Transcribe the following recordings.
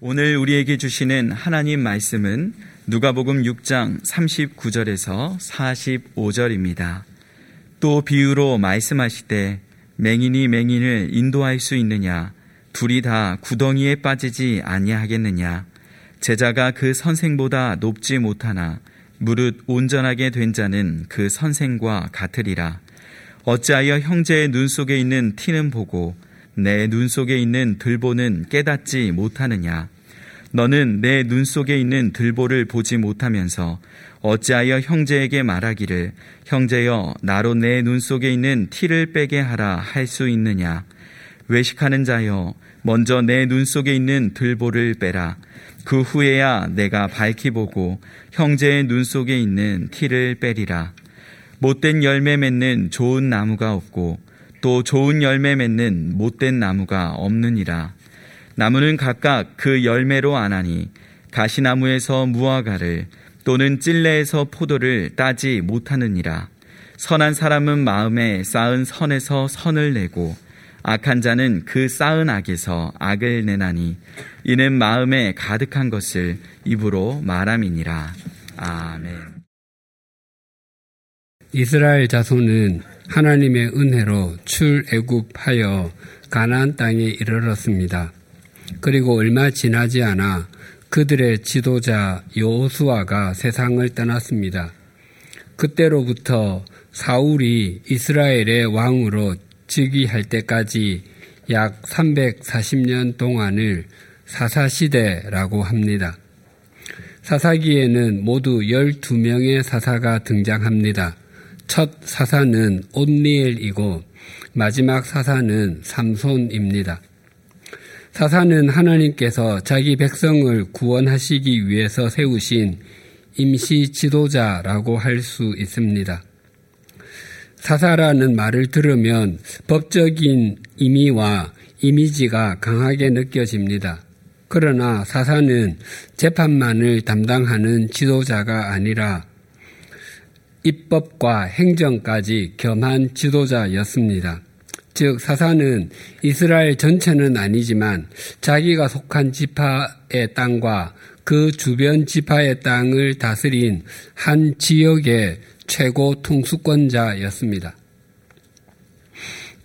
오늘 우리에게 주시는 하나님 말씀은 누가복음 6장 39절에서 45절입니다. 또 비유로 말씀하시되 맹인이 맹인을 인도할 수 있느냐? 둘이 다 구덩이에 빠지지 아니하겠느냐? 제자가 그 선생보다 높지 못하나 무릇 온전하게 된 자는 그 선생과 같으리라. 어찌하여 형제의 눈 속에 있는 티는 보고 내 눈 속에 있는 들보는 깨닫지 못하느냐? 너는 내 눈 속에 있는 들보를 보지 못하면서 어찌하여 형제에게 말하기를 형제여 나로 내 눈 속에 있는 티를 빼게 하라 할 수 있느냐? 외식하는 자여 먼저 내 눈 속에 있는 들보를 빼라. 그 후에야 내가 밝히 보고 형제의 눈 속에 있는 티를 빼리라. 못된 열매 맺는 좋은 나무가 없고 또 좋은 열매 맺는 못된 나무가 없느니라. 나무는 각각 그 열매로 아나니 가시나무에서 무화과를 또는 찔레에서 포도를 따지 못하느니라. 선한 사람은 마음에 쌓은 선에서 선을 내고 악한 자는 그 쌓은 악에서 악을 내나니 이는 마음에 가득한 것을 입으로 말함이니라. 아멘. 이스라엘 자손은 하나님의 은혜로 출애굽하여 가나안 땅에 이르렀습니다. 그리고 얼마 지나지 않아 그들의 지도자 여호수아가 세상을 떠났습니다. 그때로부터 사울이 이스라엘의 왕으로 즉위할 때까지 약 340년 동안을 사사시대라고 합니다. 사사기에는 모두 12명의 사사가 등장합니다. 첫 사사는 온니엘이고 마지막 사사는 삼손입니다. 사사는 하나님께서 자기 백성을 구원하시기 위해서 세우신 임시 지도자라고 할 수 있습니다. 사사라는 말을 들으면 법적인 의미와 이미지가 강하게 느껴집니다. 그러나 사사는 재판만을 담당하는 지도자가 아니라 입법과 행정까지 겸한 지도자였습니다. 즉 사사는 이스라엘 전체는 아니지만 자기가 속한 지파의 땅과 그 주변 지파의 땅을 다스린 한 지역의 최고 통수권자였습니다.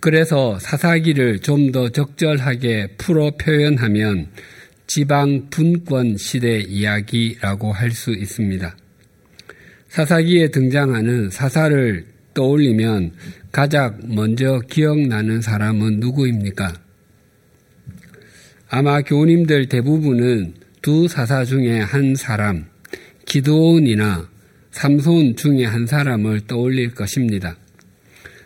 그래서 사사기를 좀 더 적절하게 풀어 표현하면 지방 분권 시대 이야기라고 할 수 있습니다. 사사기에 등장하는 사사를 떠올리면 가장 먼저 기억나는 사람은 누구입니까? 아마 교우님들 대부분은 두 사사 중에 한 사람, 기도온이나 삼손 중에 한 사람을 떠올릴 것입니다.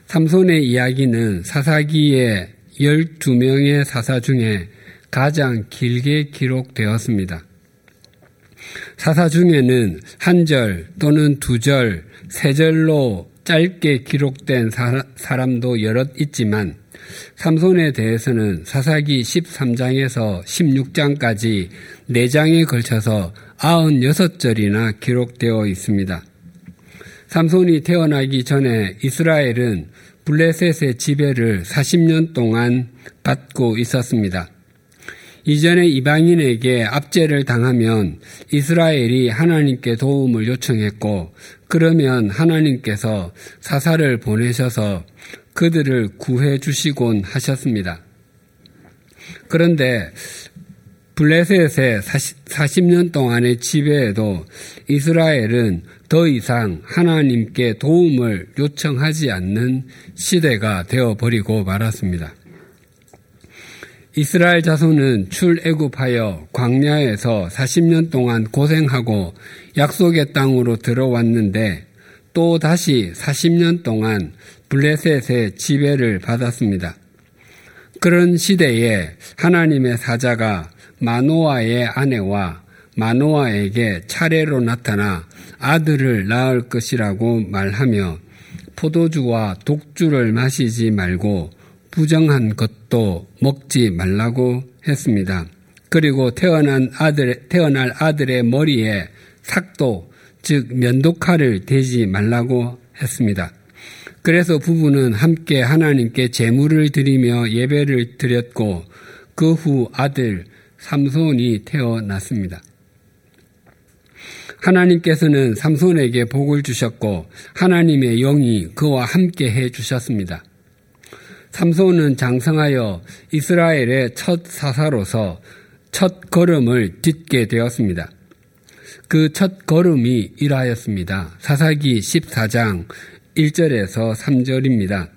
삼손의 이야기는 사사기의 12명의 사사 중에 가장 길게 기록되었습니다. 사사 중에는 한 절 또는 두 절, 세 절로 짧게 기록된 사람도 여럿 있지만 삼손에 대해서는 사사기 13장에서 16장까지 4장에 걸쳐서 96절이나 기록되어 있습니다. 삼손이 태어나기 전에 이스라엘은 블레셋의 지배를 40년 동안 받고 있었습니다. 이전에 이방인에게 압제를 당하면 이스라엘이 하나님께 도움을 요청했고 그러면 하나님께서 사사를 보내셔서 그들을 구해 주시곤 하셨습니다. 그런데 블레셋의 40 년 동안의 지배에도 이스라엘은 더 이상 하나님께 도움을 요청하지 않는 시대가 되어버리고 말았습니다. 이스라엘 자손은 출애굽하여 광야에서 40년 동안 고생하고 약속의 땅으로 들어왔는데 또 다시 40년 동안 블레셋의 지배를 받았습니다. 그런 시대에 하나님의 사자가 마노아의 아내와 마노아에게 차례로 나타나 아들을 낳을 것이라고 말하며 포도주와 독주를 마시지 말고 부정한 것도 먹지 말라고 했습니다. 그리고 태어난 아들, 태어날 아들의 머리에 삭도, 즉 면도칼을 대지 말라고 했습니다. 그래서 부부는 함께 하나님께 제물을 드리며 예배를 드렸고 그 후 아들 삼손이 태어났습니다. 하나님께서는 삼손에게 복을 주셨고 하나님의 영이 그와 함께 해 주셨습니다. 삼손은 장성하여 이스라엘의 첫 사사로서 첫 걸음을 딛게 되었습니다. 그 첫 걸음이 이러하였습니다. 사사기 14장 1절에서 3절입니다.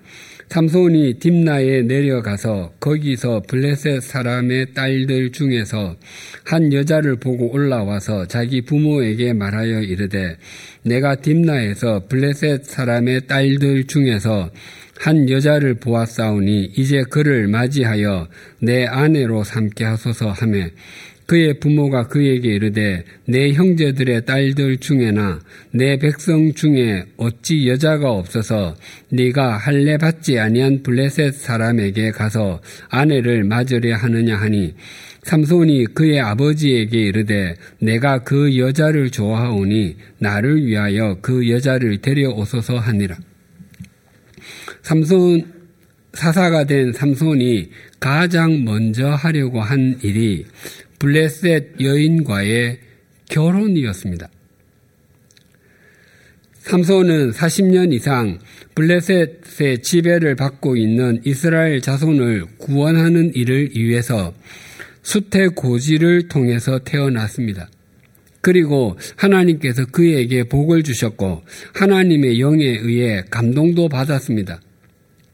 삼손이 딥나에 내려가서 거기서 블레셋 사람의 딸들 중에서 한 여자를 보고 올라와서 자기 부모에게 말하여 이르되 내가 딥나에서 블레셋 사람의 딸들 중에서 한 여자를 보았사오니 이제 그를 맞이하여 내 아내로 삼게 하소서 하며 그의 부모가 그에게 이르되 내 형제들의 딸들 중에나 내 백성 중에 어찌 여자가 없어서 네가 할례 받지 아니한 블레셋 사람에게 가서 아내를 맞으려 하느냐 하니 삼손이 그의 아버지에게 이르되 내가 그 여자를 좋아하오니 나를 위하여 그 여자를 데려오소서 하니라. 삼손 사사가 된 삼손이 가장 먼저 하려고 한 일이 블레셋 여인과의 결혼이었습니다. 삼손은 40년 이상 블레셋의 지배를 받고 있는 이스라엘 자손을 구원하는 일을 위해서 수태 고지를 통해서 태어났습니다. 그리고 하나님께서 그에게 복을 주셨고 하나님의 영에 의해 감동도 받았습니다.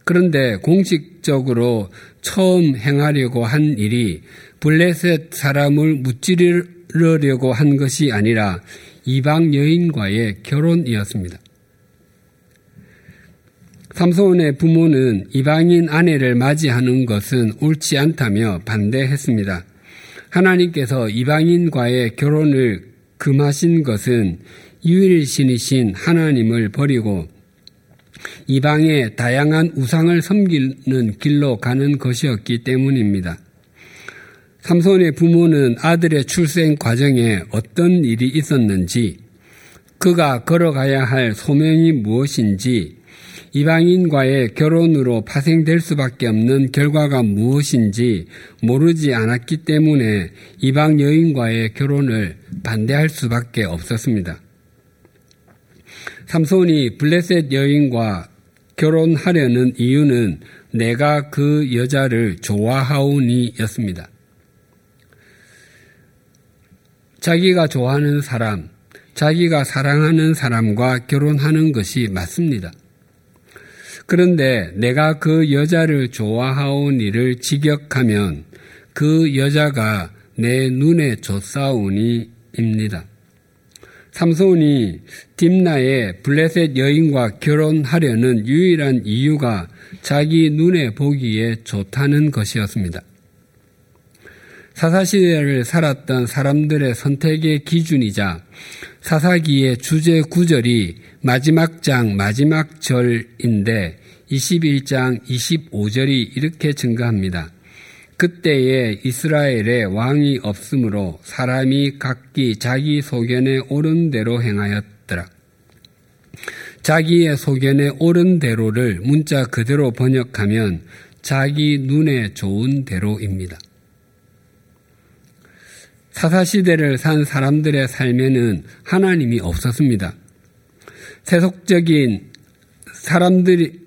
그런데 공식적으로 처음 행하려고 한 일이 블레셋 사람을 무찌르려고 한 것이 아니라 이방 여인과의 결혼이었습니다. 삼손의 부모는 이방인 아내를 맞이하는 것은 옳지 않다며 반대했습니다. 하나님께서 이방인과의 결혼을 금하신 것은 유일신이신 하나님을 버리고 이방의 다양한 우상을 섬기는 길로 가는 것이었기 때문입니다. 삼손의 부모는 아들의 출생 과정에 어떤 일이 있었는지, 그가 걸어가야 할 소명이 무엇인지, 이방인과의 결혼으로 파생될 수밖에 없는 결과가 무엇인지 모르지 않았기 때문에 이방 여인과의 결혼을 반대할 수밖에 없었습니다. 삼손이 블레셋 여인과 결혼하려는 이유는 내가 그 여자를 좋아하오니 였습니다. 자기가 좋아하는 사람, 자기가 사랑하는 사람과 결혼하는 것이 맞습니다. 그런데 내가 그 여자를 좋아하오니를 직역하면 그 여자가 내 눈에 좋사오니입니다. 삼손이 딥나의 블레셋 여인과 결혼하려는 유일한 이유가 자기 눈에 보기에 좋다는 것이었습니다. 사사시대를 살았던 사람들의 선택의 기준이자 사사기의 주제 구절이 마지막 장 마지막 절인데 21장 25절이 이렇게 증가합니다. 그때에 이스라엘에 왕이 없으므로 사람이 각기 자기 소견에 옳은 대로 행하였더라. 자기의 소견에 옳은 대로를 문자 그대로 번역하면 자기 눈에 좋은 대로입니다. 사사시대를 산 사람들의 삶에는 하나님이 없었습니다. 세속적인 사람들이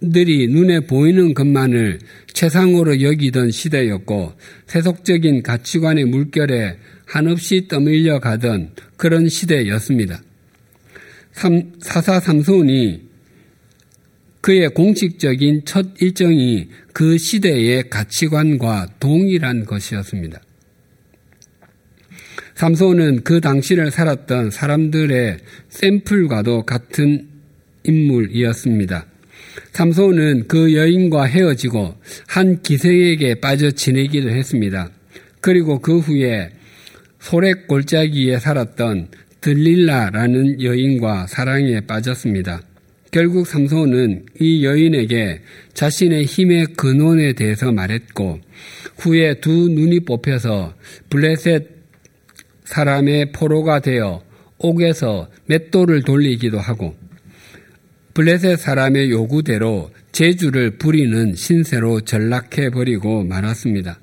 눈에 보이는 것만을 최상으로 여기던 시대였고 세속적인 가치관의 물결에 한없이 떠밀려 가던 그런 시대였습니다. 사사 삼손이 그의 공식적인 첫 일정이 그 시대의 가치관과 동일한 것이었습니다. 삼손은 그 당시를 살았던 사람들의 샘플과도 같은 인물이었습니다. 삼손은 그 여인과 헤어지고 한 기생에게 빠져 지내기도 했습니다. 그리고 그 후에 소렉 골짜기에 살았던 들릴라라는 여인과 사랑에 빠졌습니다. 결국 삼손은 이 여인에게 자신의 힘의 근원에 대해서 말했고 후에 두 눈이 뽑혀서 블레셋 사람의 포로가 되어 옥에서 맷돌을 돌리기도 하고 블레셋 사람의 요구대로 제주를 부리는 신세로 전락해 버리고 말았습니다.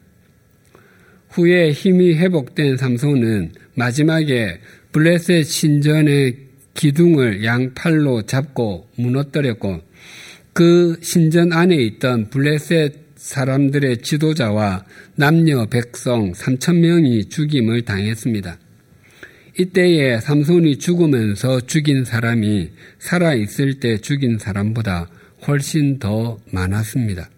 후에 힘이 회복된 삼손은 마지막에 블레셋 신전의 기둥을 양팔로 잡고 무너뜨렸고 그 신전 안에 있던 블레셋 사람들의 지도자와 남녀 백성 3천 명이 죽임을 당했습니다. 이때에 삼손이 죽으면서 죽인 사람이 살아 있을 때 죽인 사람보다 훨씬 더 많았습니다.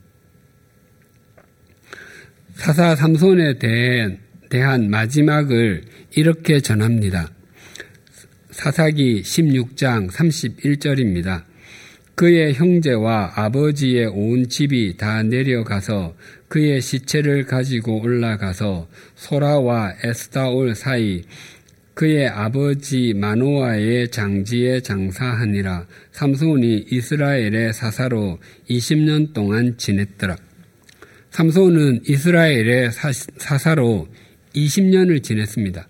사사 삼손에 대한, 대한 마지막을 이렇게 전합니다. 사사기 16장 31절입니다. 그의 형제와 아버지의 온 집이 다 내려가서 그의 시체를 가지고 올라가서 소라와 에스다올 사이 그의 아버지 마노아의 장지에 장사하니라 삼손이 이스라엘의 사사로 20년 동안 지냈더라. 삼손은 이스라엘의 사사로 20년을 지냈습니다.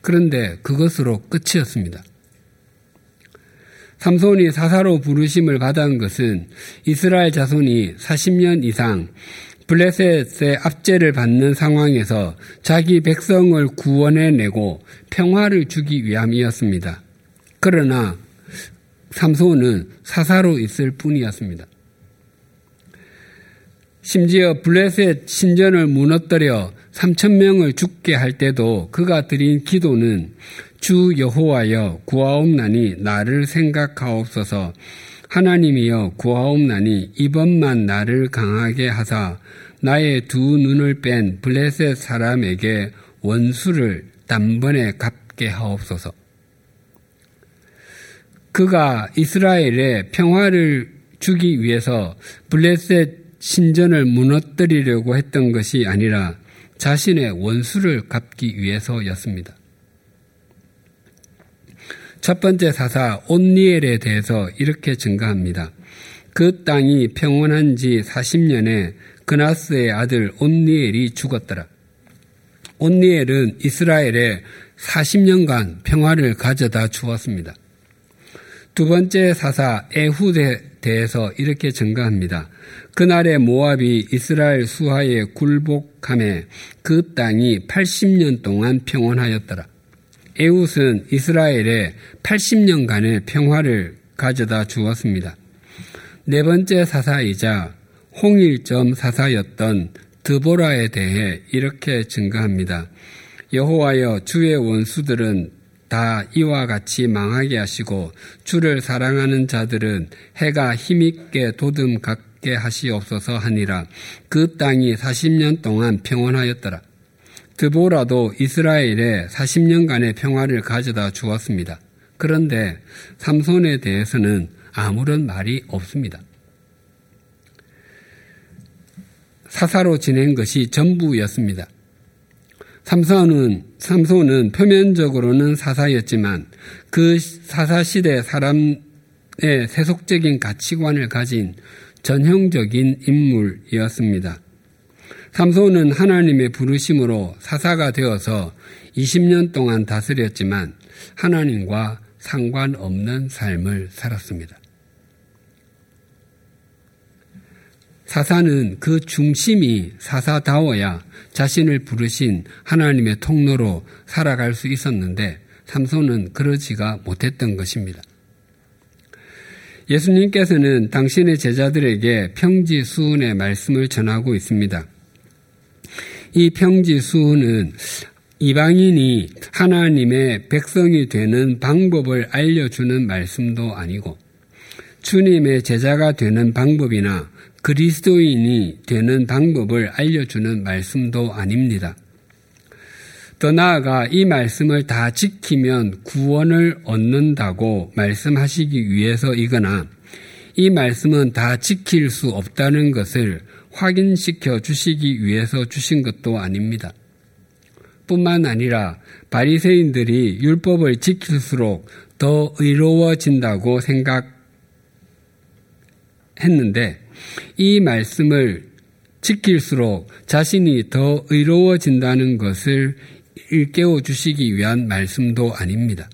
그런데 그것으로 끝이었습니다. 삼손이 사사로 부르심을 받은 것은 이스라엘 자손이 40년 이상 블레셋의 압제를 받는 상황에서 자기 백성을 구원해내고 평화를 주기 위함이었습니다. 그러나 삼손은 사사로 있을 뿐이었습니다. 심지어 블레셋 신전을 무너뜨려 3천 명을 죽게 할 때도 그가 드린 기도는 주 여호와여 구하옵나니 나를 생각하옵소서 하나님이여 구하옵나니 이번만 나를 강하게 하사 나의 두 눈을 뺀 블레셋 사람에게 원수를 단번에 갚게 하옵소서. 그가 이스라엘에 평화를 주기 위해서 블레셋 신전을 무너뜨리려고 했던 것이 아니라 자신의 원수를 갚기 위해서였습니다. 첫 번째 사사 온니엘에 대해서 이렇게 증가합니다. 그 땅이 평온한 지 40년에 그나스의 아들 온니엘이 죽었더라. 온니엘은 이스라엘에 40년간 평화를 가져다 주었습니다. 두 번째 사사 에훗에 대해서 이렇게 증가합니다. 그날의 모압이 이스라엘 수하에 굴복함에 그 땅이 80년 동안 평온하였더라. 에웃은 이스라엘에 80년간의 평화를 가져다 주었습니다. 네 번째 사사이자 홍일점 사사였던 드보라에 대해 이렇게 증가합니다. 여호와여 주의 원수들은 다 이와 같이 망하게 하시고 주를 사랑하는 자들은 해가 힘있게 도듬 갖게 하시옵소서 하니라. 그 땅이 40년 동안 평온하였더라. 드보라도 이스라엘에 40년간의 평화를 가져다 주었습니다. 그런데 삼손에 대해서는 아무런 말이 없습니다. 사사로 지낸 것이 전부였습니다. 삼손은, 삼손은 표면적으로는 사사였지만 그 사사 시대 사람의 세속적인 가치관을 가진 전형적인 인물이었습니다. 삼손은 하나님의 부르심으로 사사가 되어서 20년 동안 다스렸지만 하나님과 상관없는 삶을 살았습니다. 사사는 그 중심이 사사다워야 자신을 부르신 하나님의 통로로 살아갈 수 있었는데 삼손은 그러지가 못했던 것입니다. 예수님께서는 당신의 제자들에게 평지 수훈의 말씀을 전하고 있습니다. 이 평지수훈은 이방인이 하나님의 백성이 되는 방법을 알려주는 말씀도 아니고 주님의 제자가 되는 방법이나 그리스도인이 되는 방법을 알려주는 말씀도 아닙니다. 더 나아가 이 말씀을 다 지키면 구원을 얻는다고 말씀하시기 위해서이거나 이 말씀은 다 지킬 수 없다는 것을 확인시켜 주시기 위해서 주신 것도 아닙니다. 뿐만 아니라 바리새인들이 율법을 지킬수록 더 의로워진다고 생각했는데 이 말씀을 지킬수록 자신이 더 의로워진다는 것을 일깨워 주시기 위한 말씀도 아닙니다.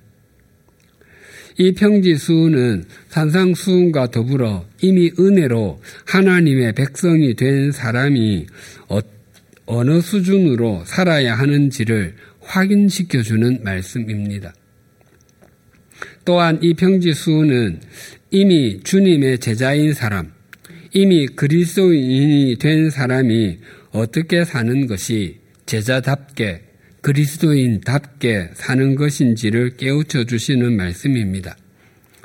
이 평지수는 산상수훈과 더불어 이미 은혜로 하나님의 백성이 된 사람이 어, 어느 수준으로 살아야 하는지를 확인시켜주는 말씀입니다. 또한 이 평지수는 이미 주님의 제자인 사람, 이미 그리스도인이 된 사람이 어떻게 사는 것이 제자답게 그리스도인답게 사는 것인지를 깨우쳐 주시는 말씀입니다.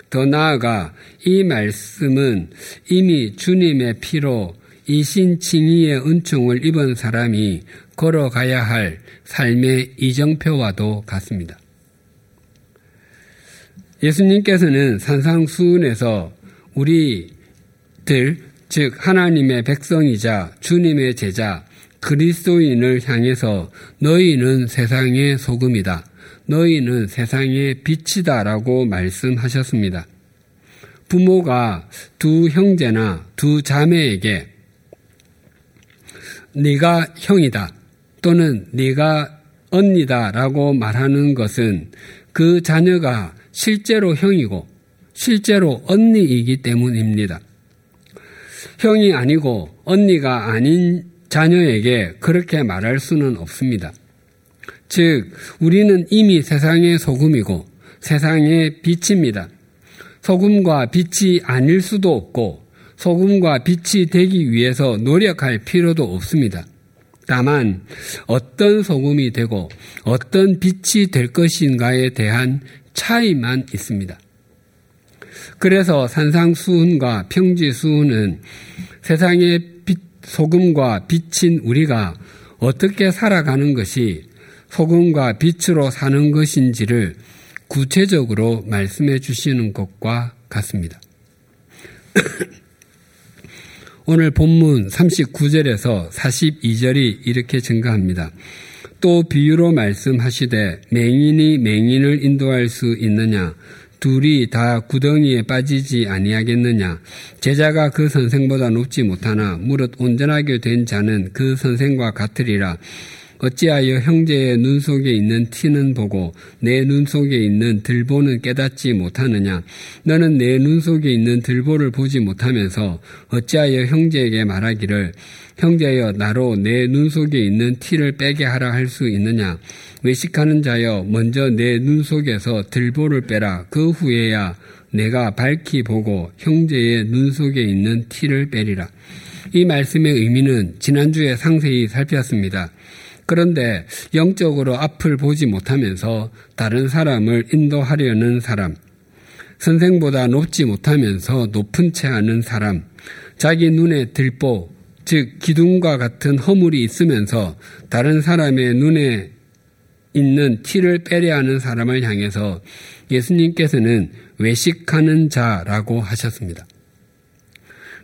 더 나아가 이 말씀은 이미 주님의 피로 이신칭의의 은총을 입은 사람이 걸어가야 할 삶의 이정표와도 같습니다. 예수님께서는 산상수훈에서 우리들, 즉, 하나님의 백성이자 주님의 제자, 그리스도인을 향해서 너희는 세상의 소금이다. 너희는 세상의 빛이다라고 말씀하셨습니다. 부모가 두 형제나 두 자매에게 네가 형이다 또는 네가 언니다라고 말하는 것은 그 자녀가 실제로 형이고 실제로 언니이기 때문입니다. 형이 아니고 언니가 아닌 자녀에게 그렇게 말할 수는 없습니다. 즉, 우리는 이미 세상의 소금이고 세상의 빛입니다. 소금과 빛이 아닐 수도 없고 소금과 빛이 되기 위해서 노력할 필요도 없습니다. 다만 어떤 소금이 되고 어떤 빛이 될 것인가에 대한 차이만 있습니다. 그래서 산상수훈과 평지수훈은 세상의 소금과 빛인 우리가 어떻게 살아가는 것이 소금과 빛으로 사는 것인지를 구체적으로 말씀해 주시는 것과 같습니다. 오늘 본문 39절에서 42절이 이렇게 증가합니다. 또 비유로 말씀하시되 맹인이 맹인을 인도할 수 있느냐 둘이 다 구덩이에 빠지지 아니하겠느냐 제자가 그 선생보다 높지 못하나 무릇 온전하게 된 자는 그 선생과 같으리라 어찌하여 형제의 눈 속에 있는 티는 보고 내 눈 속에 있는 들보는 깨닫지 못하느냐? 너는 내 눈 속에 있는 들보를 보지 못하면서 어찌하여 형제에게 말하기를 형제여 나로 내 눈 속에 있는 티를 빼게 하라 할 수 있느냐? 외식하는 자여 먼저 내 눈 속에서 들보를 빼라. 그 후에야 내가 밝히 보고 형제의 눈 속에 있는 티를 빼리라. 이 말씀의 의미는 지난주에 상세히 살폈습니다. 그런데 영적으로 앞을 보지 못하면서 다른 사람을 인도하려는 사람, 선생보다 높지 못하면서 높은 채 하는 사람, 자기 눈에 들보, 즉 기둥과 같은 허물이 있으면서 다른 사람의 눈에 있는 티를 빼려 하는 사람을 향해서 예수님께서는 외식하는 자라고 하셨습니다.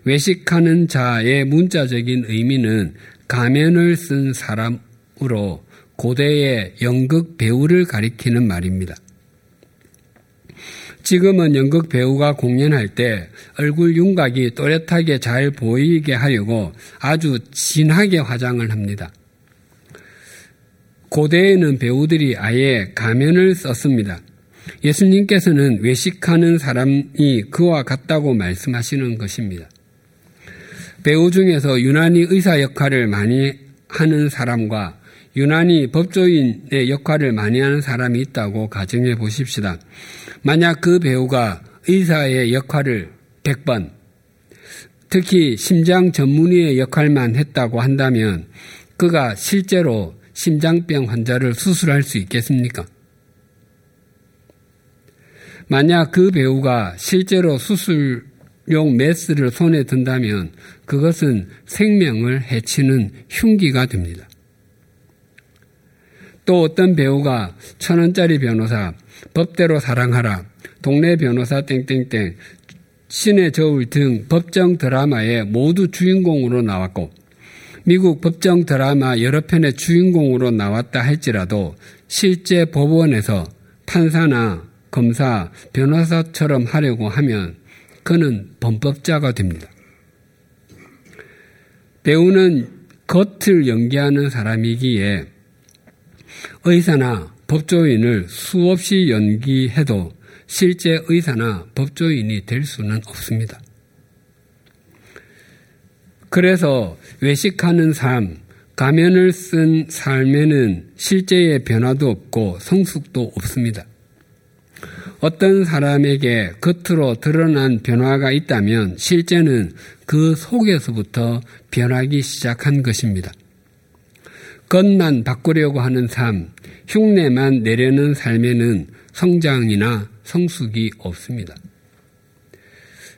외식하는 자의 문자적인 의미는 가면을 쓴 사람으로 고대의 연극 배우를 가리키는 말입니다. 지금은 연극 배우가 공연할 때 얼굴 윤곽이 또렷하게 잘 보이게 하려고 아주 진하게 화장을 합니다. 고대에는 배우들이 아예 가면을 썼습니다. 예수님께서는 외식하는 사람이 그와 같다고 말씀하시는 것입니다. 배우 중에서 유난히 의사 역할을 많이 하는 사람과 유난히 법조인의 역할을 많이 하는 사람이 있다고 가정해 보십시다. 만약 그 배우가 의사의 역할을 100번, 특히 심장 전문의의 역할만 했다고 한다면 그가 실제로 심장병 환자를 수술할 수 있겠습니까? 만약 그 배우가 실제로 수술용 메스를 손에 든다면 그것은 생명을 해치는 흉기가 됩니다. 또 어떤 배우가 천 원짜리 변호사, 법대로 사랑하라, 동네 변호사 땡땡땡, 신의 저울 등 법정 드라마에 모두 주인공으로 나왔고 미국 법정 드라마 여러 편의 주인공으로 나왔다 할지라도 실제 법원에서 판사나 검사, 변호사처럼 하려고 하면 그는 범법자가 됩니다. 배우는 겉을 연기하는 사람이기에 의사나 법조인을 수없이 연기해도 실제 의사나 법조인이 될 수는 없습니다. 그래서 외식하는 삶, 가면을 쓴 삶에는 실제의 변화도 없고 성숙도 없습니다. 어떤 사람에게 겉으로 드러난 변화가 있다면 실제는 그 속에서부터 변하기 시작한 것입니다. 겉만 바꾸려고 하는 삶, 흉내만 내려는 삶에는 성장이나 성숙이 없습니다.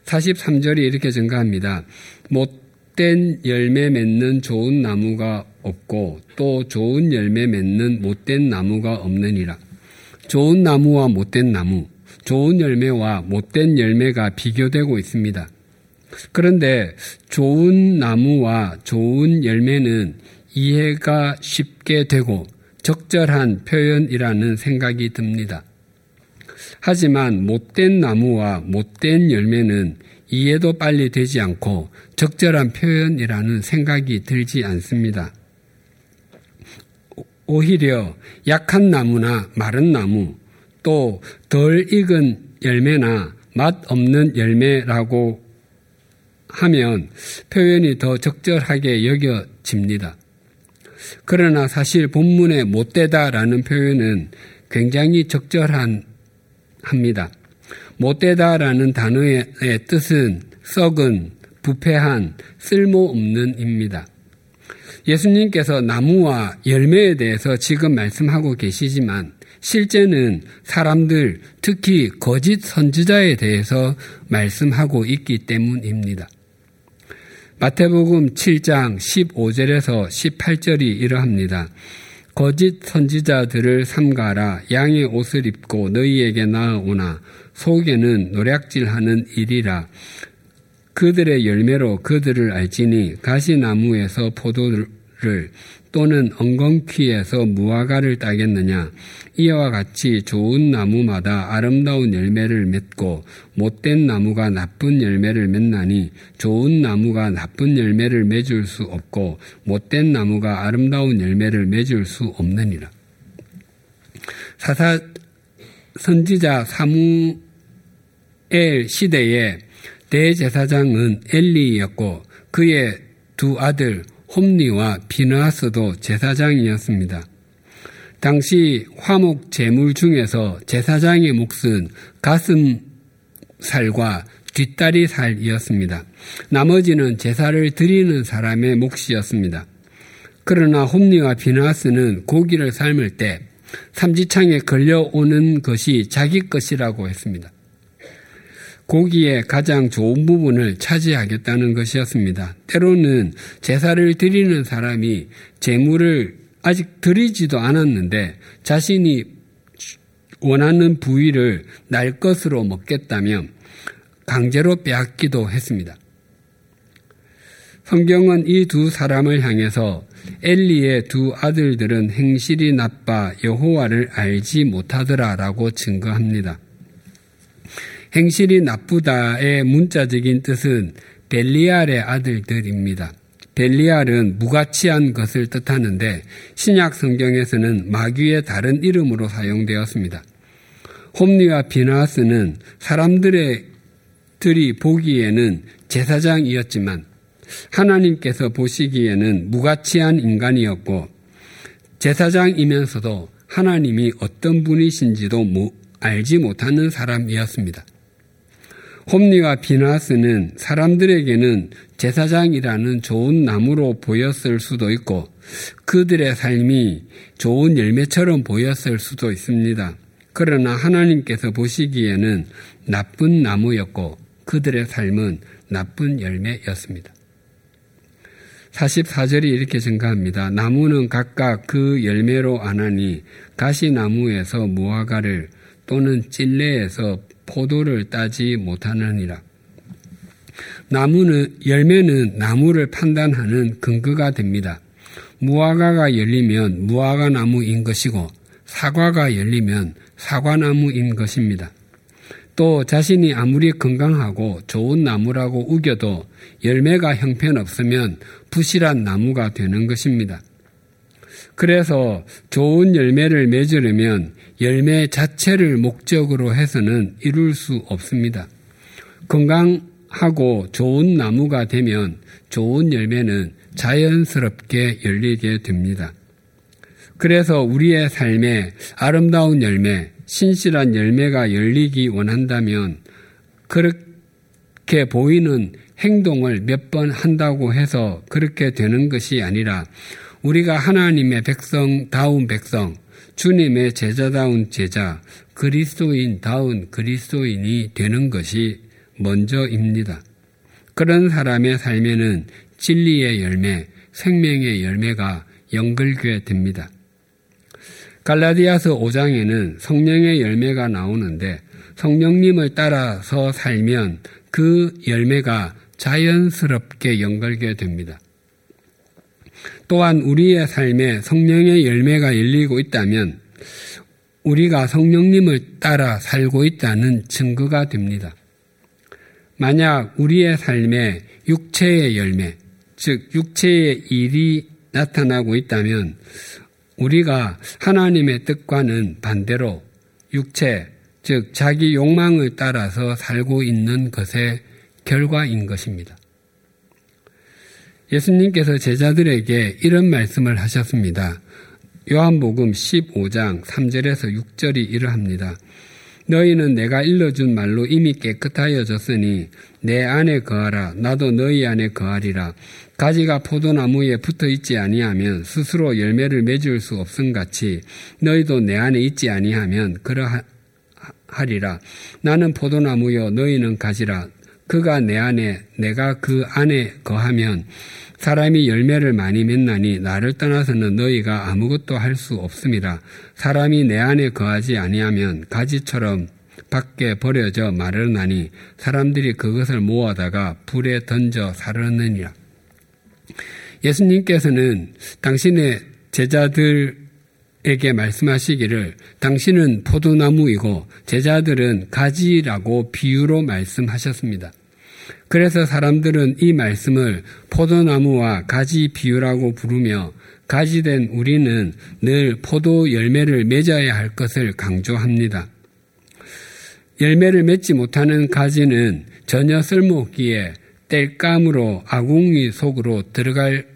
43절이 이렇게 증가합니다. 못된 열매 맺는 좋은 나무가 없고 또 좋은 열매 맺는 못된 나무가 없느니라. 좋은 나무와 못된 나무, 좋은 열매와 못된 열매가 비교되고 있습니다. 그런데 좋은 나무와 좋은 열매는 이해가 쉽게 되고 적절한 표현이라는 생각이 듭니다. 하지만 못된 나무와 못된 열매는 이해도 빨리 되지 않고 적절한 표현이라는 생각이 들지 않습니다. 오히려 약한 나무나 마른 나무, 또 덜 익은 열매나 맛 없는 열매라고 하면 표현이 더 적절하게 여겨집니다. 그러나 사실 본문의 못되다라는 표현은 굉장히 적절한 합니다. 못되다라는 단어의 뜻은 썩은, 부패한, 쓸모없는입니다. 예수님께서 나무와 열매에 대해서 지금 말씀하고 계시지만 실제는 사람들, 특히 거짓 선지자에 대해서 말씀하고 있기 때문입니다. 마태복음 7장 15절에서 18절이 이러합니다. 거짓 선지자들을 삼가라 양의 옷을 입고 너희에게 나아오나 속에는 노략질하는 일이라 그들의 열매로 그들을 알지니 가시나무에서 포도를 또는 엉겅퀴에서 무화과를 따겠느냐 이와 같이 좋은 나무마다 아름다운 열매를 맺고 못된 나무가 나쁜 열매를 맺나니 좋은 나무가 나쁜 열매를 맺을 수 없고 못된 나무가 아름다운 열매를 맺을 수 없느니라. 사사 선지자 사무엘 시대에 대제사장은 엘리였고 그의 두 아들 홈니와 비나스도 제사장이었습니다. 당시 화목 제물 중에서 제사장의 몫은 가슴살과 뒷다리 살이었습니다. 나머지는 제사를 드리는 사람의 몫이었습니다. 그러나 홈니와 비나스는 고기를 삶을 때 삼지창에 걸려오는 것이 자기 것이라고 했습니다. 고기의 가장 좋은 부분을 차지하겠다는 것이었습니다. 때로는 제사를 드리는 사람이 재물을 아직 드리지도 않았는데 자신이 원하는 부위를 날 것으로 먹겠다며 강제로 빼앗기도 했습니다. 성경은 이 두 사람을 향해서 엘리의 두 아들들은 행실이 나빠 여호와를 알지 못하더라라고 증거합니다. 행실이 나쁘다의 문자적인 뜻은 벨리알의 아들들입니다. 벨리알은 무가치한 것을 뜻하는데 신약 성경에서는 마귀의 다른 이름으로 사용되었습니다. 홈리와 비나스는 사람들의 들이 보기에는 제사장이었지만 하나님께서 보시기에는 무가치한 인간이었고 제사장이면서도 하나님이 어떤 분이신지도 알지 못하는 사람이었습니다. 홈리와 비나스는 사람들에게는 제사장이라는 좋은 나무로 보였을 수도 있고 그들의 삶이 좋은 열매처럼 보였을 수도 있습니다. 그러나 하나님께서 보시기에는 나쁜 나무였고 그들의 삶은 나쁜 열매였습니다. 44절이 이렇게 증가합니다. 나무는 각각 그 열매로 아나니 가시나무에서 무화과를 또는 찔레에서 포도를 따지 못하느니라. 나무는 열매는 나무를 판단하는 근거가 됩니다. 무화과가 열리면 무화과 나무인 것이고 사과가 열리면 사과나무인 것입니다. 또 자신이 아무리 건강하고 좋은 나무라고 우겨도 열매가 형편없으면 부실한 나무가 되는 것입니다. 그래서 좋은 열매를 맺으려면 열매 자체를 목적으로 해서는 이룰 수 없습니다. 건강하고 좋은 나무가 되면 좋은 열매는 자연스럽게 열리게 됩니다. 그래서 우리의 삶에 아름다운 열매, 신실한 열매가 열리기 원한다면 그렇게 보이는 행동을 몇 번 한다고 해서 그렇게 되는 것이 아니라 우리가 하나님의 백성다운 백성, 주님의 제자다운 제자, 그리스도인다운 그리스도인이 되는 것이 먼저입니다. 그런 사람의 삶에는 진리의 열매, 생명의 열매가 연결게 됩니다. 갈라디아서 5장에는 성령의 열매가 나오는데 성령님을 따라서 살면 그 열매가 자연스럽게 연결게 됩니다. 또한 우리의 삶에 성령의 열매가 열리고 있다면 우리가 성령님을 따라 살고 있다는 증거가 됩니다. 만약 우리의 삶에 육체의 열매, 즉 육체의 일이 나타나고 있다면 우리가 하나님의 뜻과는 반대로 육체, 즉 자기 욕망을 따라서 살고 있는 것의 결과인 것입니다. 예수님께서 제자들에게 이런 말씀을 하셨습니다. 요한복음 15장 3절에서 6절이 이러합니다. 너희는 내가 일러준 말로 이미 깨끗하여졌으니 내 안에 거하라 나도 너희 안에 거하리라 가지가 포도나무에 붙어 있지 아니하면 스스로 열매를 맺을 수 없음 같이 너희도 내 안에 있지 아니하면 그러하리라. 나는 포도나무요 너희는 가지라. 그가 내 안에 내가 그 안에 거하면 사람이 열매를 많이 맺나니 나를 떠나서는 너희가 아무것도 할 수 없습니다. 사람이 내 안에 거하지 아니하면 가지처럼 밖에 버려져 마르나니 사람들이 그것을 모아다가 불에 던져 사르느니라. 예수님께서는 당신의 제자들에게 말씀하시기를 당신은 포도나무이고 제자들은 가지라고 비유로 말씀하셨습니다. 그래서 사람들은 이 말씀을 포도나무와 가지 비유라고 부르며 가지된 우리는 늘 포도 열매를 맺어야 할 것을 강조합니다. 열매를 맺지 못하는 가지는 전혀 쓸모없기에 땔감으로 아궁이 속으로 들어갈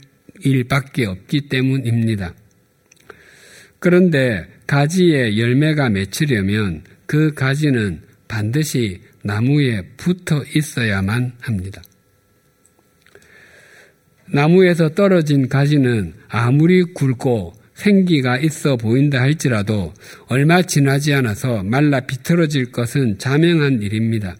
일밖에 없기 때문입니다. 그런데 가지에 열매가 맺히려면 그 가지는 반드시 나무에 붙어 있어야만 합니다. 나무에서 떨어진 가지는 아무리 굵고 생기가 있어 보인다 할지라도 얼마 지나지 않아서 말라 비틀어질 것은 자명한 일입니다.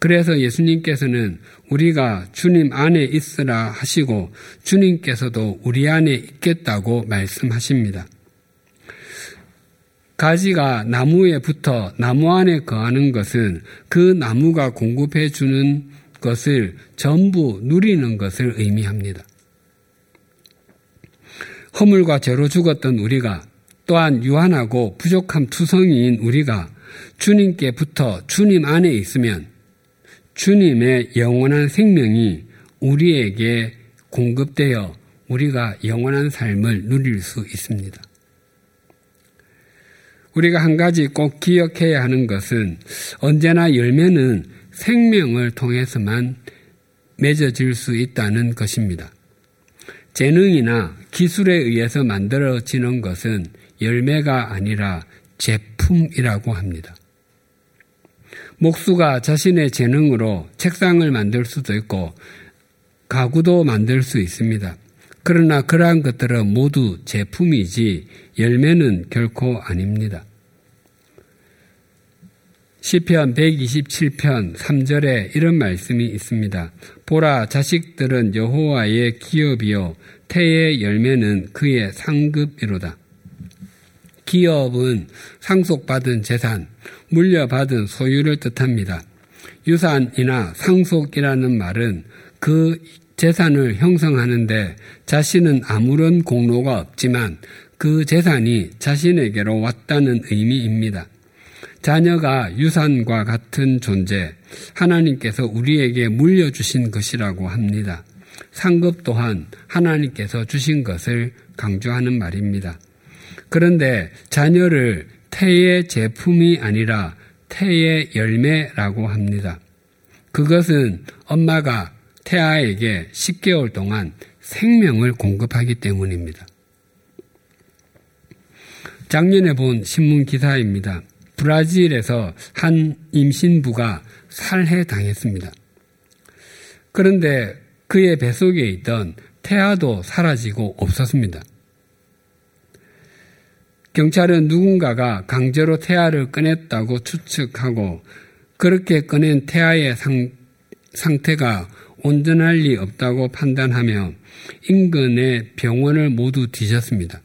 그래서 예수님께서는 우리가 주님 안에 있으라 하시고 주님께서도 우리 안에 있겠다고 말씀하십니다. 가지가 나무에 붙어 나무 안에 거하는 것은 그 나무가 공급해 주는 것을 전부 누리는 것을 의미합니다. 허물과 죄로 죽었던 우리가 또한 유한하고 부족함 투성이인 우리가 주님께 붙어 주님 안에 있으면 주님의 영원한 생명이 우리에게 공급되어 우리가 영원한 삶을 누릴 수 있습니다. 우리가 한 가지 꼭 기억해야 하는 것은 언제나 열매는 생명을 통해서만 맺어질 수 있다는 것입니다. 재능이나 기술에 의해서 만들어지는 것은 열매가 아니라 제품이라고 합니다. 목수가 자신의 재능으로 책상을 만들 수도 있고 가구도 만들 수 있습니다. 그러나 그러한 것들은 모두 제품이지 열매는 결코 아닙니다. 시편 127편 3절에 이런 말씀이 있습니다. 보라 자식들은 여호와의 기업이요 태의 열매는 그의 상급이로다. 기업은 상속받은 재산, 물려받은 소유를 뜻합니다. 유산이나 상속이라는 말은 그 재산을 형성하는데 자신은 아무런 공로가 없지만 그 재산이 자신에게로 왔다는 의미입니다. 자녀가 유산과 같은 존재, 하나님께서 우리에게 물려주신 것이라고 합니다. 상급 또한 하나님께서 주신 것을 강조하는 말입니다. 그런데 자녀를 태의 제품이 아니라 태의 열매라고 합니다. 그것은 엄마가 태아에게 10개월 동안 생명을 공급하기 때문입니다. 작년에 본 신문 기사입니다. 브라질에서 한 임신부가 살해당했습니다. 그런데 그의 뱃속에 있던 태아도 사라지고 없었습니다. 경찰은 누군가가 강제로 태아를 꺼냈다고 추측하고 그렇게 꺼낸 태아의 상, 상태가 온전할 리 없다고 판단하며 인근의 병원을 모두 뒤졌습니다.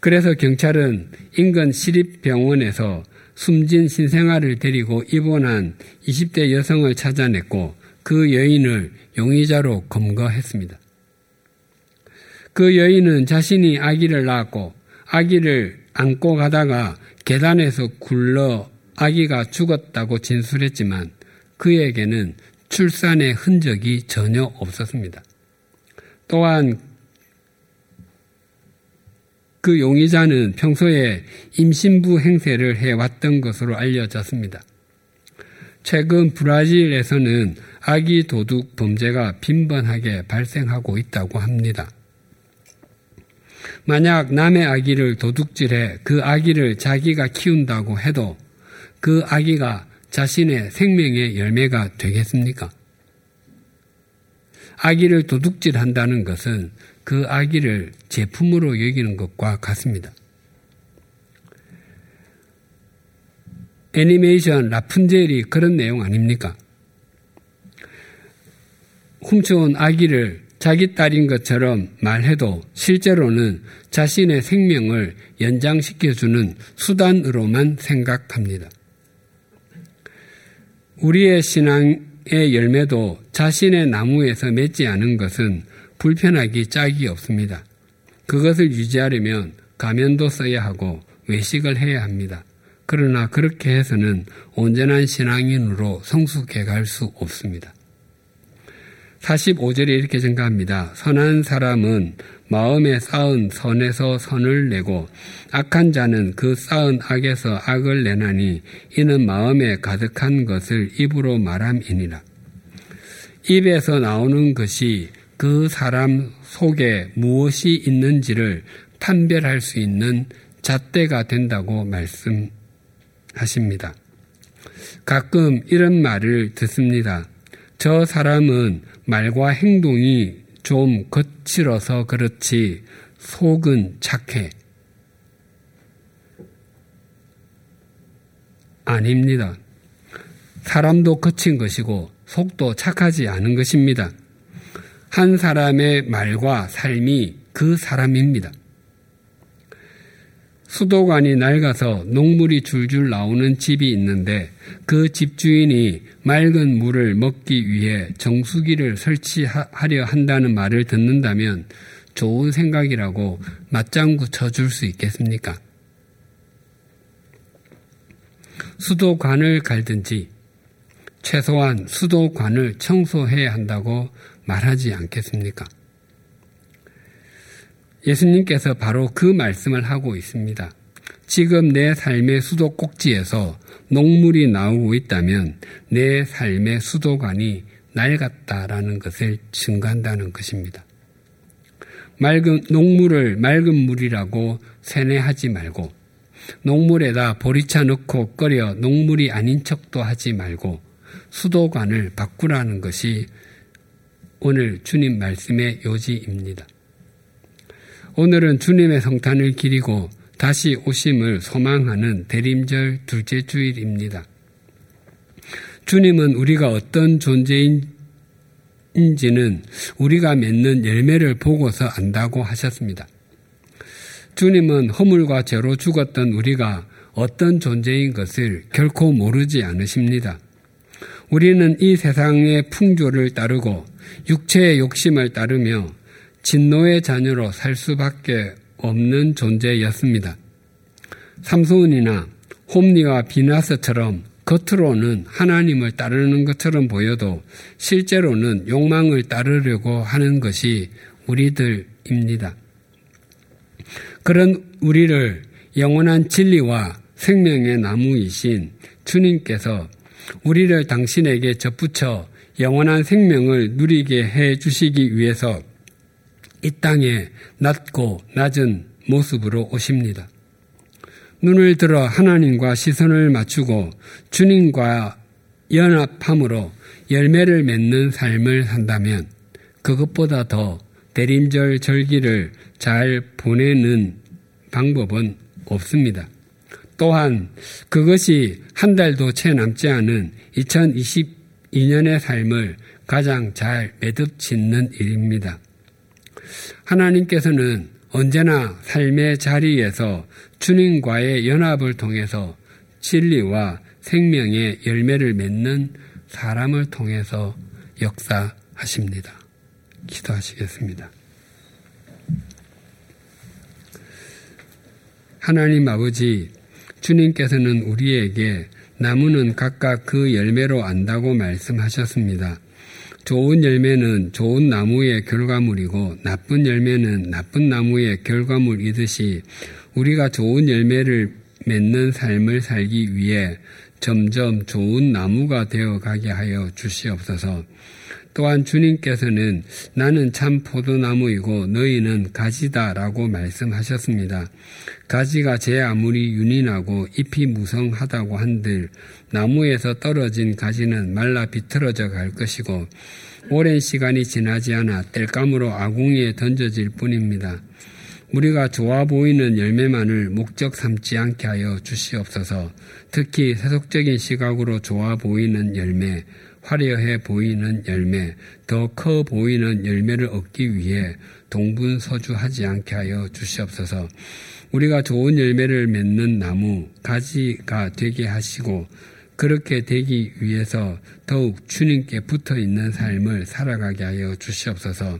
그래서 경찰은 인근 시립병원에서 숨진 신생아를 데리고 입원한 20대 여성을 찾아냈고 그 여인을 용의자로 검거했습니다. 그 여인은 자신이 아기를 낳았고 아기를 안고 가다가 계단에서 굴러 아기가 죽었다고 진술했지만 그에게는 출산의 흔적이 전혀 없었습니다. 또한 그 용의자는 평소에 임신부 행세를 해왔던 것으로 알려졌습니다. 최근 브라질에서는 아기 도둑 범죄가 빈번하게 발생하고 있다고 합니다. 만약 남의 아기를 도둑질해 그 아기를 자기가 키운다고 해도 그 아기가 자신의 생명의 열매가 되겠습니까? 아기를 도둑질 한다는 것은 그 아기를 제품으로 여기는 것과 같습니다. 애니메이션 라푼젤이 그런 내용 아닙니까? 훔쳐온 아기를 자기 딸인 것처럼 말해도 실제로는 자신의 생명을 연장시켜주는 수단으로만 생각합니다. 우리의 신앙의 열매도 자신의 나무에서 맺지 않은 것은 불편하기 짝이 없습니다. 그것을 유지하려면 가면도 써야 하고 외식을 해야 합니다. 그러나 그렇게 해서는 온전한 신앙인으로 성숙해 갈 수 없습니다. 45절에 이렇게 증가합니다. 선한 사람은 마음에 쌓은 선에서 선을 내고 악한 자는 그 쌓은 악에서 악을 내나니 이는 마음에 가득한 것을 입으로 말함이니라. 입에서 나오는 것이 그 사람 속에 무엇이 있는지를 판별할 수 있는 잣대가 된다고 말씀하십니다. 가끔 이런 말을 듣습니다. 저 사람은 말과 행동이 좀 거칠어서 그렇지 속은 착해. 아닙니다. 사람도 거친 것이고 속도 착하지 않은 것입니다. 한 사람의 말과 삶이 그 사람입니다. 수도관이 낡아서 녹물이 줄줄 나오는 집이 있는데 그 집주인이 맑은 물을 먹기 위해 정수기를 설치하려 한다는 말을 듣는다면 좋은 생각이라고 맞장구 쳐줄 수 있겠습니까? 수도관을 갈든지 최소한 수도관을 청소해야 한다고 말하지 않겠습니까? 예수님께서 바로 그 말씀을 하고 있습니다. 지금 내 삶의 수도 꼭지에서 녹물이 나오고 있다면 내 삶의 수도관이 낡았다라는 것을 증거한다는 것입니다. 맑은 녹물을 맑은 물이라고 세뇌하지 말고 녹물에다 보리차 넣고 끓여 녹물이 아닌 척도 하지 말고 수도관을 바꾸라는 것이 오늘 주님 말씀의 요지입니다. 오늘은 주님의 성탄을 기리고 다시 오심을 소망하는 대림절 둘째 주일입니다. 주님은 우리가 어떤 존재인지는 우리가 맺는 열매를 보고서 안다고 하셨습니다. 주님은 허물과 죄로 죽었던 우리가 어떤 존재인 것을 결코 모르지 않으십니다. 우리는 이 세상의 풍조를 따르고 육체의 욕심을 따르며 진노의 자녀로 살 수밖에 없는 존재였습니다. 삼손이나 홈리와 비나스처럼 겉으로는 하나님을 따르는 것처럼 보여도 실제로는 욕망을 따르려고 하는 것이 우리들입니다. 그런 우리를 영원한 진리와 생명의 나무이신 주님께서 우리를 당신에게 접붙여 영원한 생명을 누리게 해 주시기 위해서 이 땅에 낮고 낮은 모습으로 오십니다. 눈을 들어 하나님과 시선을 맞추고 주님과 연합함으로 열매를 맺는 삶을 산다면 그것보다 더 대림절 절기를 잘 보내는 방법은 없습니다. 또한 그것이 한 달도 채 남지 않은 2022년의 삶을 가장 잘 매듭 짓는 일입니다. 하나님께서는 언제나 삶의 자리에서 주님과의 연합을 통해서 진리와 생명의 열매를 맺는 사람을 통해서 역사하십니다. 기도하시겠습니다. 하나님 아버지, 주님께서는 우리에게 나무는 각각 그 열매로 안다고 말씀하셨습니다. 좋은 열매는 좋은 나무의 결과물이고 나쁜 열매는 나쁜 나무의 결과물이듯이 우리가 좋은 열매를 맺는 삶을 살기 위해 점점 좋은 나무가 되어 가게 하여 주시옵소서. 또한 주님께서는 나는 참 포도나무이고 너희는 가지다라고 말씀하셨습니다. 가지가 제 아무리 윤인하고 잎이 무성하다고 한들 나무에서 떨어진 가지는 말라 비틀어져 갈 것이고 오랜 시간이 지나지 않아 땔감으로 아궁이에 던져질 뿐입니다. 우리가 좋아 보이는 열매만을 목적 삼지 않게 하여 주시옵소서. 특히 세속적인 시각으로 좋아 보이는 열매, 화려해 보이는 열매, 더 커 보이는 열매를 얻기 위해 동분서주하지 않게 하여 주시옵소서. 우리가 좋은 열매를 맺는 나무, 가지가 되게 하시고 그렇게 되기 위해서 더욱 주님께 붙어 있는 삶을 살아가게 하여 주시옵소서.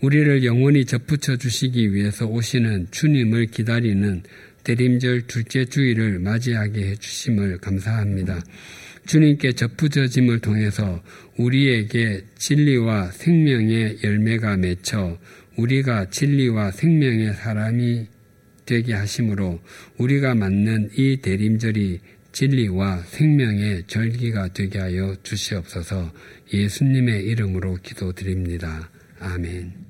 우리를 영원히 접붙여 주시기 위해서 오시는 주님을 기다리는 대림절 둘째 주일을 맞이하게 해 주심을 감사합니다. 주님께 접붙여짐을 통해서 우리에게 진리와 생명의 열매가 맺혀 우리가 진리와 생명의 사람이 되게 하심으로 우리가 맞는 이 대림절이 진리와 생명의 절기가 되게 하여 주시옵소서 예수님의 이름으로 기도드립니다. 아멘.